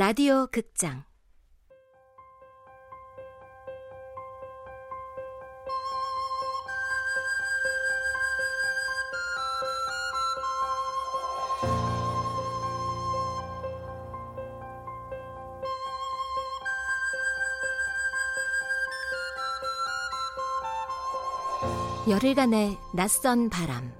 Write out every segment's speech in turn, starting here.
라디오 극장. 열흘간의 낯선 바람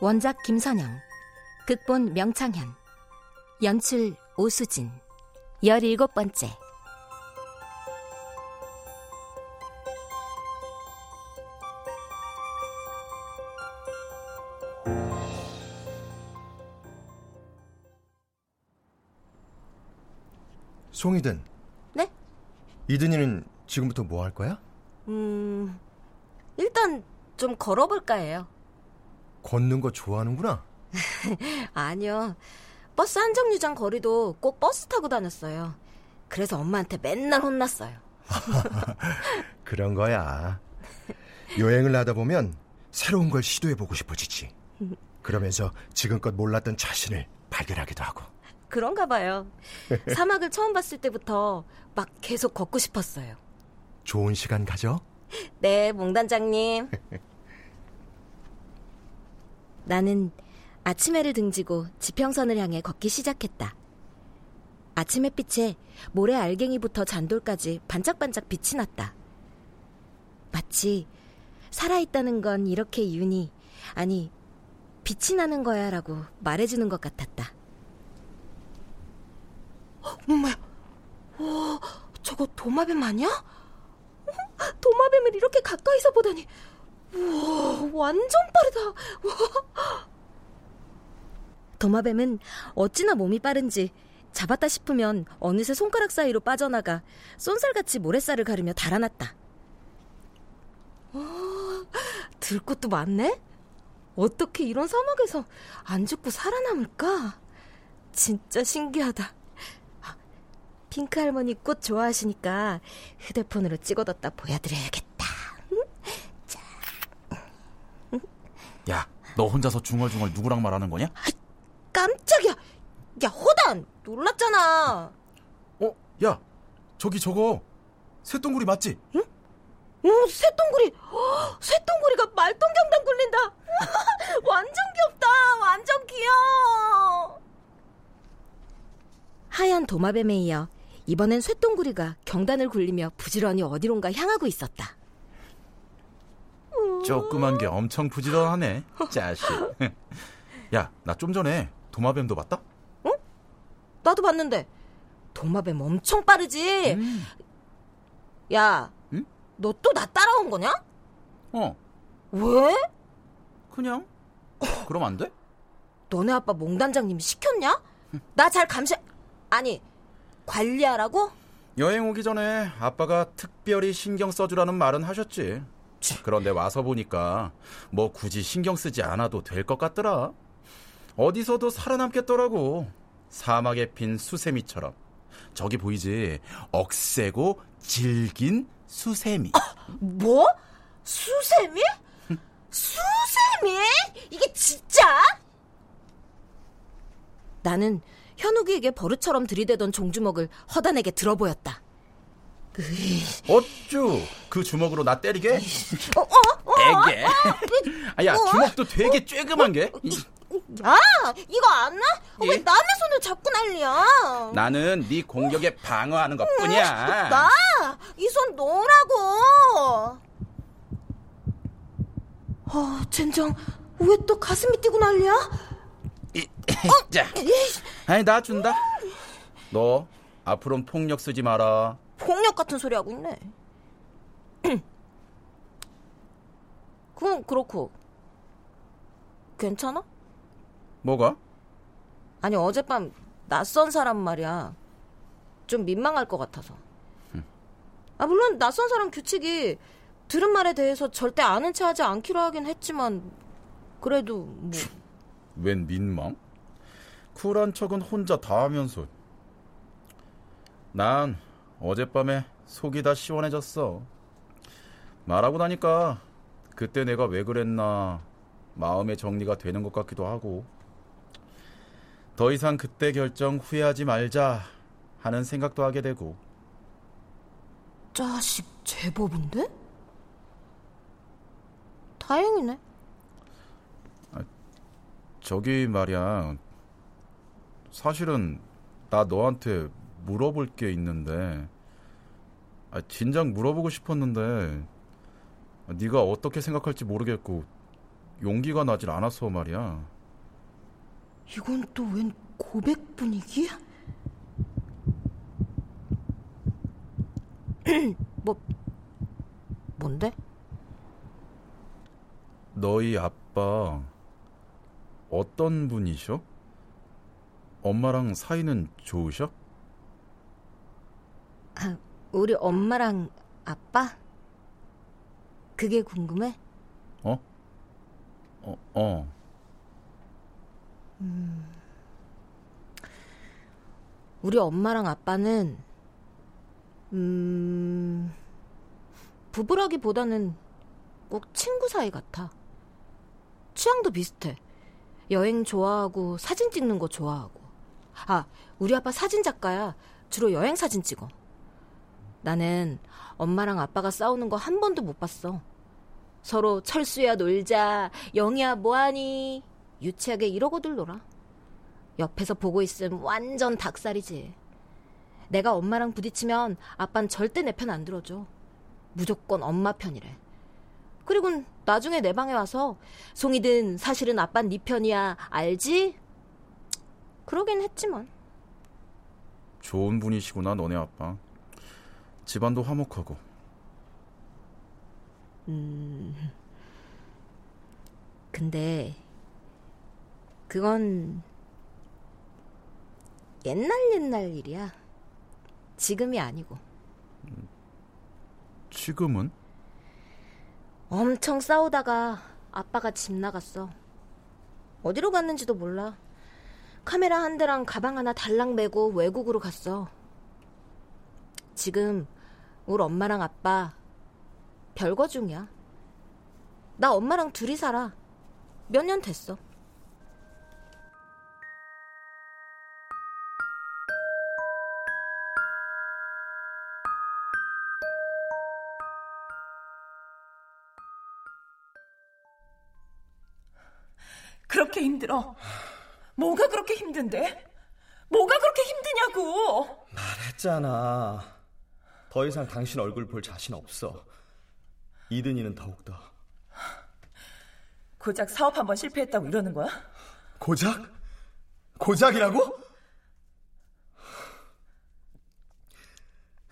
원작 김선영 극본 명창현 연출 오수진 열일곱 번째 송이든. 네? 이든이는 지금부터 뭐 할 거야? 음, 일단 좀 걸어볼까 해요. 걷는 거 좋아하는구나. 아니요. 버스 한 정류장 거리도 꼭 버스 타고 다녔어요. 그래서 엄마한테 맨날 혼났어요. 그런 거야. 여행을 하다 보면 새로운 걸 시도해보고 싶어지지. 그러면서 지금껏 몰랐던 자신을 발견하기도 하고. 그런가 봐요. 사막을 처음 봤을 때부터 막 계속 걷고 싶었어요. 좋은 시간 가져. 네, 몽단장님. 나는 아침 해를 등지고 지평선을 향해 걷기 시작했다. 아침 햇빛에 모래 알갱이부터 잔돌까지 반짝반짝 빛이 났다. 마치 살아있다는 건 이렇게 윤이, 아니, 빛이 나는 거야 라고 말해주는 것 같았다. 엄마야, 와, 저거 도마뱀 아니야? 도마뱀을 이렇게 가까이서 보다니, 우와, 완전 빠르다. 우와. 도마뱀은 어찌나 몸이 빠른지 잡았다 싶으면 어느새 손가락 사이로 빠져나가 쏜살같이 모래살을 가르며 달아났다. 와, 들꽃도 많네? 어떻게 이런 사막에서 안 죽고 살아남을까? 진짜 신기하다. 아, 핑크 할머니 꽃 좋아하시니까 휴대폰으로 찍어뒀다 보여드려야겠다. 자. 야, 너 혼자서 중얼중얼 누구랑 말하는 거냐? 깜짝이야. 야, 호단! 놀랐잖아. 어, 야, 저기 저거 새똥구리 맞지? 응? 오, 새똥구리! 허, 새똥구리가 말똥경단 굴린다! 완전 귀엽다! 완전 귀여워! 하얀 도마뱀에 이어 이번엔 쇠똥구리가 경단을 굴리며 부지런히 어디론가 향하고 있었다. 조그만 게 엄청 부지런하네, 자식. 야, 나 좀 전에 도마뱀도 봤다? 응? 나도 봤는데 도마뱀 엄청 빠르지? 음. 야, 응? 너 또 나 따라온 거냐? 어, 왜? 그냥. 그럼 안 돼? 너네 아빠 몽단장님이 시켰냐? 나 잘 감시, 아니, 관리하라고? 여행 오기 전에 아빠가 특별히 신경 써주라는 말은 하셨지. 그런데 와서 보니까 뭐 굳이 신경 쓰지 않아도 될 것 같더라. 어디서도 살아남겠더라고. 사막에 핀 수세미처럼. 저기 보이지? 억세고 질긴 수세미. 뭐? 수세미? 수세미? 이게 진짜? 나는 현욱이에게 버릇처럼 들이대던 종주먹을 허단에게 들어보였다. 어쭈? 그 주먹으로 나 때리게? 어, 어, 어, 애게. 아, 야, 주먹도 되게 쬐금한 게. 야, 이거 안 나? 어, 왜 남의 손을 잡고 난리야? 나는 네 공격에 방어하는 것 뿐이야. 나, 이 손 놓으라고. 어, 젠장, 왜 또 가슴이 뛰고 난리야? 자, 아니 나 준다. 너 앞으로는 폭력 쓰지 마라. 폭력 같은 소리 하고 있네. 그건 그렇고 괜찮아? 뭐가? 아니 어젯밤 낯선 사람 말이야. 좀 민망할 것 같아서. 아 물론 낯선 사람 규칙이 들은 말에 대해서 절대 아는 체 하지 않기로 하긴 했지만 그래도 뭐 웬 민망? 쿨한 척은 혼자 다 하면서. 난 어젯밤에 속이 다 시원해졌어. 말하고 나니까 그때 내가 왜 그랬나 마음의 정리가 되는 것 같기도 하고 더 이상 그때 결정 후회하지 말자 하는 생각도 하게 되고 자식 제법인데? 다행이네. 저기 말이야 사실은 나 너한테 물어볼 게 있는데 아, 진작 물어보고 싶었는데 네가 어떻게 생각할지 모르겠고 용기가 나질 않아서 말이야. 이건 또 웬 고백 분위기? 뭐 뭔데? 너희 아빠 어떤 분이셔? 엄마랑 사이는 좋으셔? 아, 우리 엄마랑 아빠? 그게 궁금해? 어? 어, 어. 우리 엄마랑 아빠는 음 부부라기보다는 꼭 친구 사이 같아. 취향도 비슷해. 여행 좋아하고 사진 찍는 거 좋아하고. 아, 우리 아빠 사진 작가야. 주로 여행 사진 찍어. 나는 엄마랑 아빠가 싸우는 거 한 번도 못 봤어. 서로 철수야 놀자, 영희야 뭐하니? 유치하게 이러고들 놀아. 옆에서 보고 있음 완전 닭살이지. 내가 엄마랑 부딪히면 아빤 절대 내 편 안 들어줘. 무조건 엄마 편이래. 그리고 나중에 내 방에 와서 송이든 사실은 아빤 네 편이야 알지? 그러긴 했지만 좋은 분이시구나 너네 아빠. 집안도 화목하고. 근데 그건 옛날 옛날 일이야. 지금이 아니고 지금은? 엄청 싸우다가 아빠가 집 나갔어. 어디로 갔는지도 몰라. 카메라 한 대랑 가방 하나 달랑 메고 외국으로 갔어. 지금 우리 엄마랑 아빠 별거 중이야. 나 엄마랑 둘이 살아. 몇 년 됐어. 그렇게 힘들어. 뭐가 그렇게 힘든데? 뭐가 그렇게 힘드냐고! 했잖아. 더 이상 당신 얼굴 볼 자신 없어. 이든이는 더욱더. 고작 사업 한 번 실패했다고 이러는 거야? 고작? 고작이라고?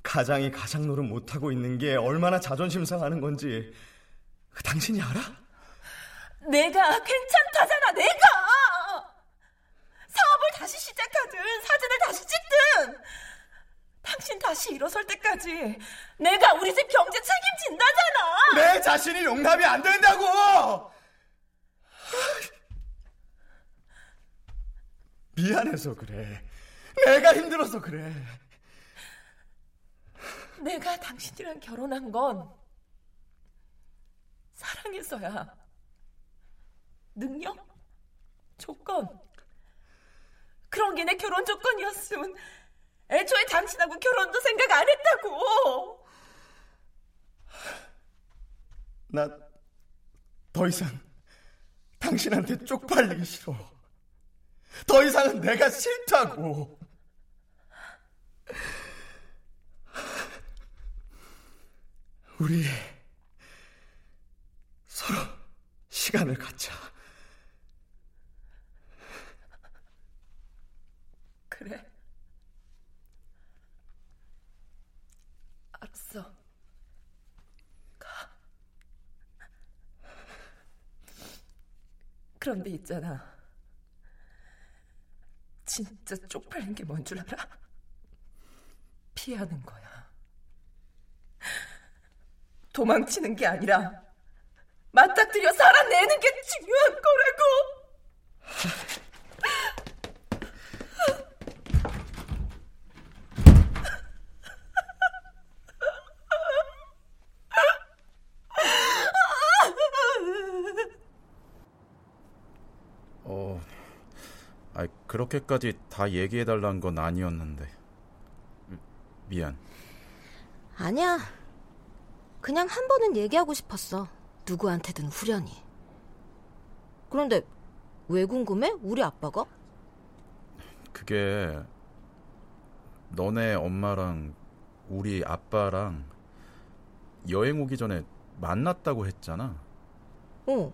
가장이 가장 노릇 못하고 있는 게 얼마나 자존심 상하는 건지 당신이 알아? 내가 괜찮다잖아, 내가! 사업을 다시 시작하든 사진을 다시 찍든 당신 다시 일어설 때까지 내가 우리 집 경제 책임진다잖아! 내 자신이 용납이 안 된다고! 미안해서 그래. 내가 힘들어서 그래. 내가 당신이랑 결혼한 건 사랑해서야. 능력? 조건? 그런 게 내 결혼 조건이었으면 애초에 당신하고 결혼도 생각 안 했다고! 나 더 이상 당신한테 쪽팔리기 싫어. 더 이상은 내가 싫다고. 우리 서로 시간을 갖자. 그래. 알았어. 가. 그런데 있잖아. 진짜 쪽팔린 게 뭔 줄 알아? 피하는 거야. 도망치는 게 아니라 맞닥뜨려 살아내는 게 중요한 거라고. 그렇게까지 다 얘기해달라는 건 아니었는데. 미안. 아니야. 그냥 한 번은 얘기하고 싶었어. 누구한테든 후련히. 그런데 왜 궁금해? 우리 아빠가? 그게 너네 엄마랑 우리 아빠랑 여행 오기 전에 만났다고 했잖아. 어.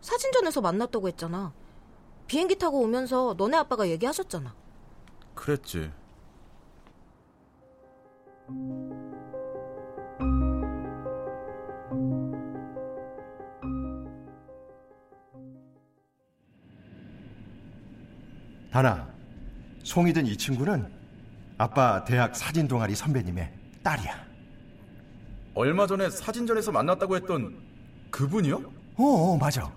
사진전에서 만났다고 했잖아. 비행기 타고 오면서 너네 아빠가 얘기하셨잖아. 그랬지. 다나, 송이든 이 친구는 아빠 대학 사진 동아리 선배님의 딸이야. 얼마 전에 사진전에서 만났다고 했던 그분이요? 어, 어 맞아.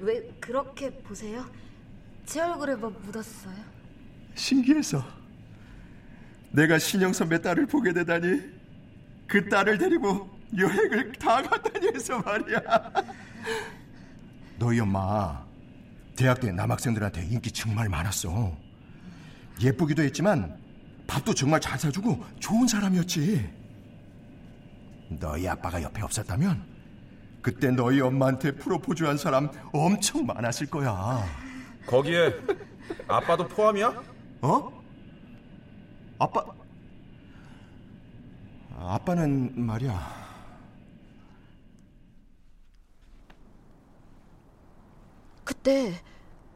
왜 그렇게 보세요? 제 얼굴에 뭐 묻었어요? 신기해서 내가 신영 선배 딸을 보게 되다니 그 딸을 데리고 여행을 다 갔다니 해서 말이야. 너희 엄마 대학 때 남학생들한테 인기 정말 많았어. 예쁘기도 했지만 밥도 정말 잘 사주고 좋은 사람이었지. 너희 아빠가 옆에 없었다면 그때 너희 엄마한테 프로포즈한 사람 엄청 많았을 거야. 거기에 아빠도 포함이야? 어? 아빠 아빠는 말이야. 그때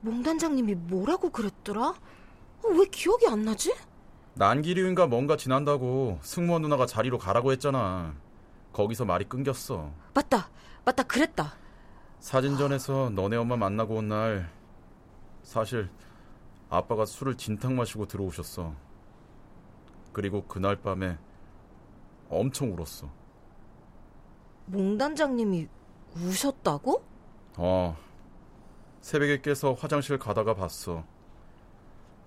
몽단장님이 뭐라고 그랬더라? 어, 왜 기억이 안 나지? 난기류인가 뭔가 지난다고 승무원 누나가 자리로 가라고 했잖아. 거기서 말이 끊겼어. 맞다, 맞다, 그랬다. 사진전에서 너네 엄마 만나고 온 날 사실 아빠가 술을 진탕 마시고 들어오셨어. 그리고 그날 밤에 엄청 울었어. 몽단장님이 우셨다고? 어. 새벽에 깨서 화장실 가다가 봤어.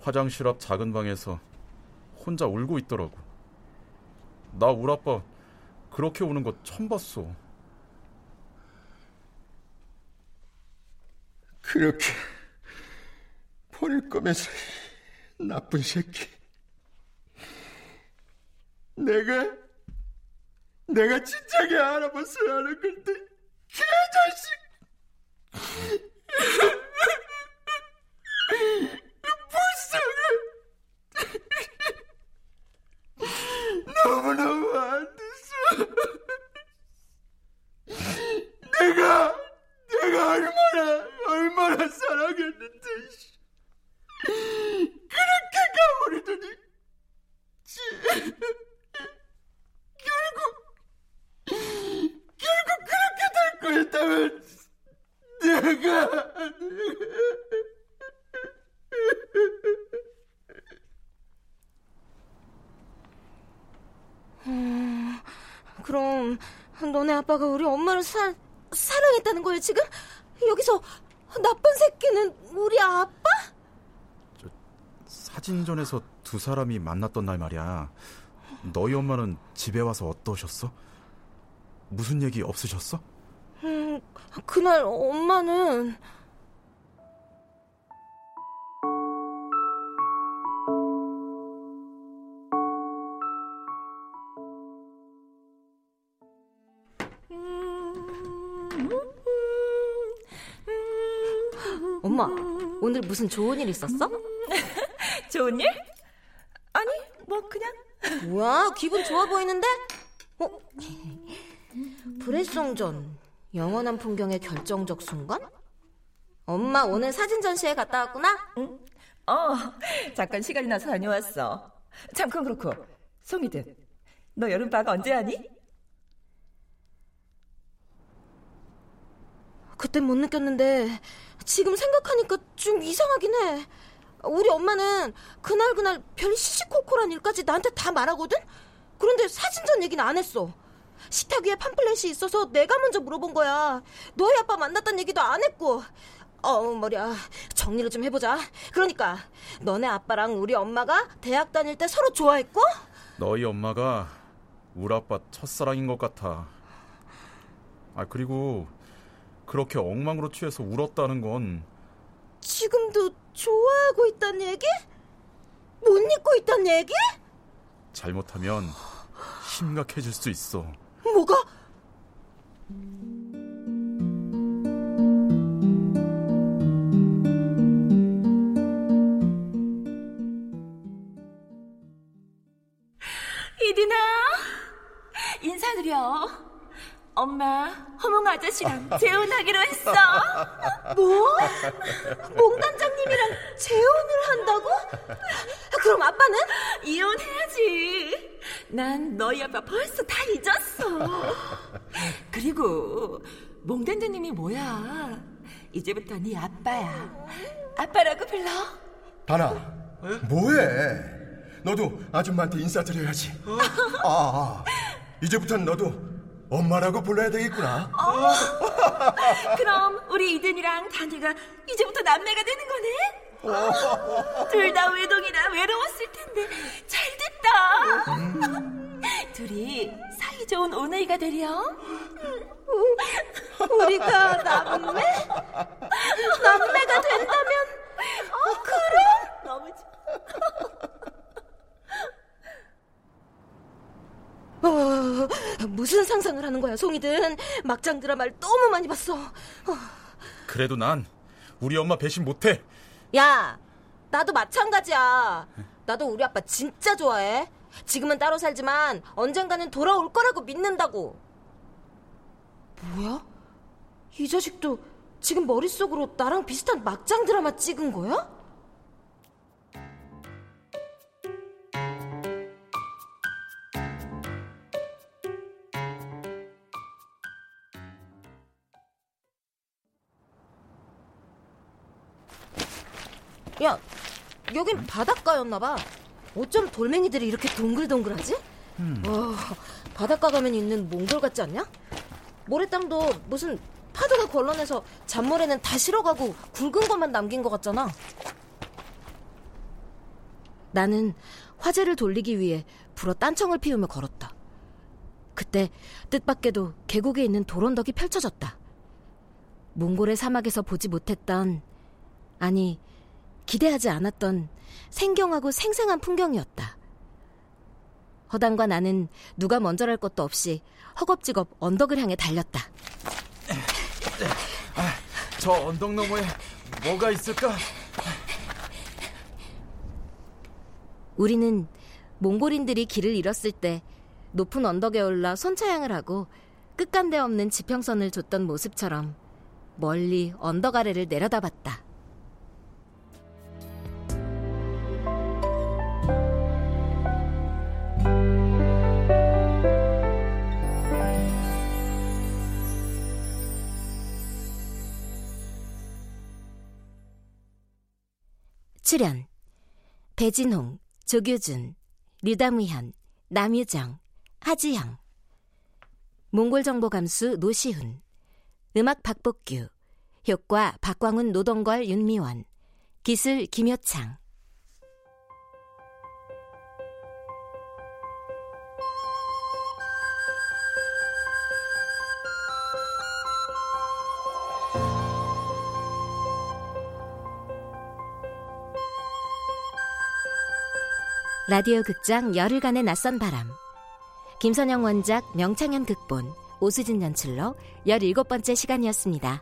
화장실 앞 작은 방에서 혼자 울고 있더라고. 나 우리 아빠 그렇게 우는 거 처음 봤어. 그렇게 버릴 거면서 나쁜 새끼. 내가 내가 진작에 알아봤어야 하는 건데 개자식. 불쌍해. 너무너무 안 됐어. 내가 내가 얼마나 얼마나 사랑했는데 그렇게 가버리더니 결국 결국 그렇게 될 거였다면 내가 음, 그럼 너네 아빠가 우리 엄마를 사, 사랑했다는 거예요 지금? 여기서 나쁜 새끼는 우리 아빠? 사진전에서 두 사람이 만났던 날 말이야. 너희 엄마는 집에 와서 어떠셨어? 무슨 얘기 없으셨어? 음, 그날 엄마는 엄마, 오늘 무슨 좋은 일 있었어? 좋은 일? 아니, 뭐 그냥 뭐야, 기분 좋아 보이는데? 어? 불의성전, 영원한 풍경의 결정적 순간? 엄마 오늘 사진 전시회 갔다 왔구나? 어, 잠깐 시간이 나서 다녀왔어. 잠깐 그렇고, 송이든, 너 여름방학 언제 하니? 그땐 못 느꼈는데 지금 생각하니까 좀 이상하긴 해. 우리 엄마는 그날 그날 별 시시콜콜한 일까지 나한테 다 말하거든? 그런데 사진전 얘기는 안 했어. 식탁 위에 팜플렛이 있어서 내가 먼저 물어본 거야. 너희 아빠 만났단 얘기도 안 했고. 어, 머리야. 정리를 좀 해보자. 그러니까 너네 아빠랑 우리 엄마가 대학 다닐 때 서로 좋아했고? 너희 엄마가 우리 아빠 첫사랑인 것 같아. 아, 그리고 그렇게 엉망으로 취해서 울었다는 건 지금도 좋아하고 있단 얘기? 못 잊고 있단 얘기? 잘못하면 심각해질 수 있어. 뭐가? 이디나 인사드려. 엄마 허몽 아저씨랑 재혼하기로 했어. 뭐? 몽단장님이랑 재혼을 한다고? 그럼 아빠는? 이혼해야지. 난 너희 아빠 벌써 다 잊었어. 그리고 몽단장님이 뭐야? 이제부터 네 아빠야. 아빠라고 불러. 다나, 뭐해? 너도 아줌마한테 인사드려야지. 아, 아, 이제부터는 너도 엄마라고 불러야 되겠구나. 그럼 우리 이든이랑 다니가 이제부터 남매가 되는 거네? 둘다 외동이라 외로웠을 텐데 잘 됐다. 둘이 사이좋은 오늘가 되렴. 우리가 남매? 남매가 된다면? 어, 그럼? 너무 좋아. 어, 무슨 상상을 하는 거야, 송이든. 막장 드라마를 너무 많이 봤어. 어. 그래도 난 우리 엄마 배신 못해. 야, 나도 마찬가지야. 나도 우리 아빠 진짜 좋아해. 지금은 따로 살지만 언젠가는 돌아올 거라고 믿는다고. 뭐야? 이 자식도 지금 머릿속으로 나랑 비슷한 막장 드라마 찍은 거야? 야, 여긴 바닷가였나봐. 어쩜 돌멩이들이 이렇게 동글동글하지? 와, 바닷가 가면 있는 몽골 같지 않냐? 모래땅도 무슨 파도가 걸러내서 잔모래는 다 실어가고 굵은 것만 남긴 것 같잖아. 나는 화제를 돌리기 위해 불어 딴청을 피우며 걸었다. 그때 뜻밖에도 계곡에 있는 돌언덕이 펼쳐졌다. 몽골의 사막에서 보지 못했던 아니 기대하지 않았던 생경하고 생생한 풍경이었다. 허당과 나는 누가 먼저랄 것도 없이 허겁지겁 언덕을 향해 달렸다. 저 언덕 너머에 뭐가 있을까? 우리는 몽골인들이 길을 잃었을 때 높은 언덕에 올라 손차양을 하고 끝간데 없는 지평선을 줬던 모습처럼 멀리 언덕 아래를 내려다봤다. 출연 배진홍, 조규준, 류다무현, 남유정, 하지영 몽골정보감수 노시훈. 음악 박복규. 효과 박광훈 노동걸 윤미원. 기술 김효창 라디오 극장 열흘간의 낯선 바람 김선영 원작 명창현 극본 오수진 연출로 17번째 시간이었습니다.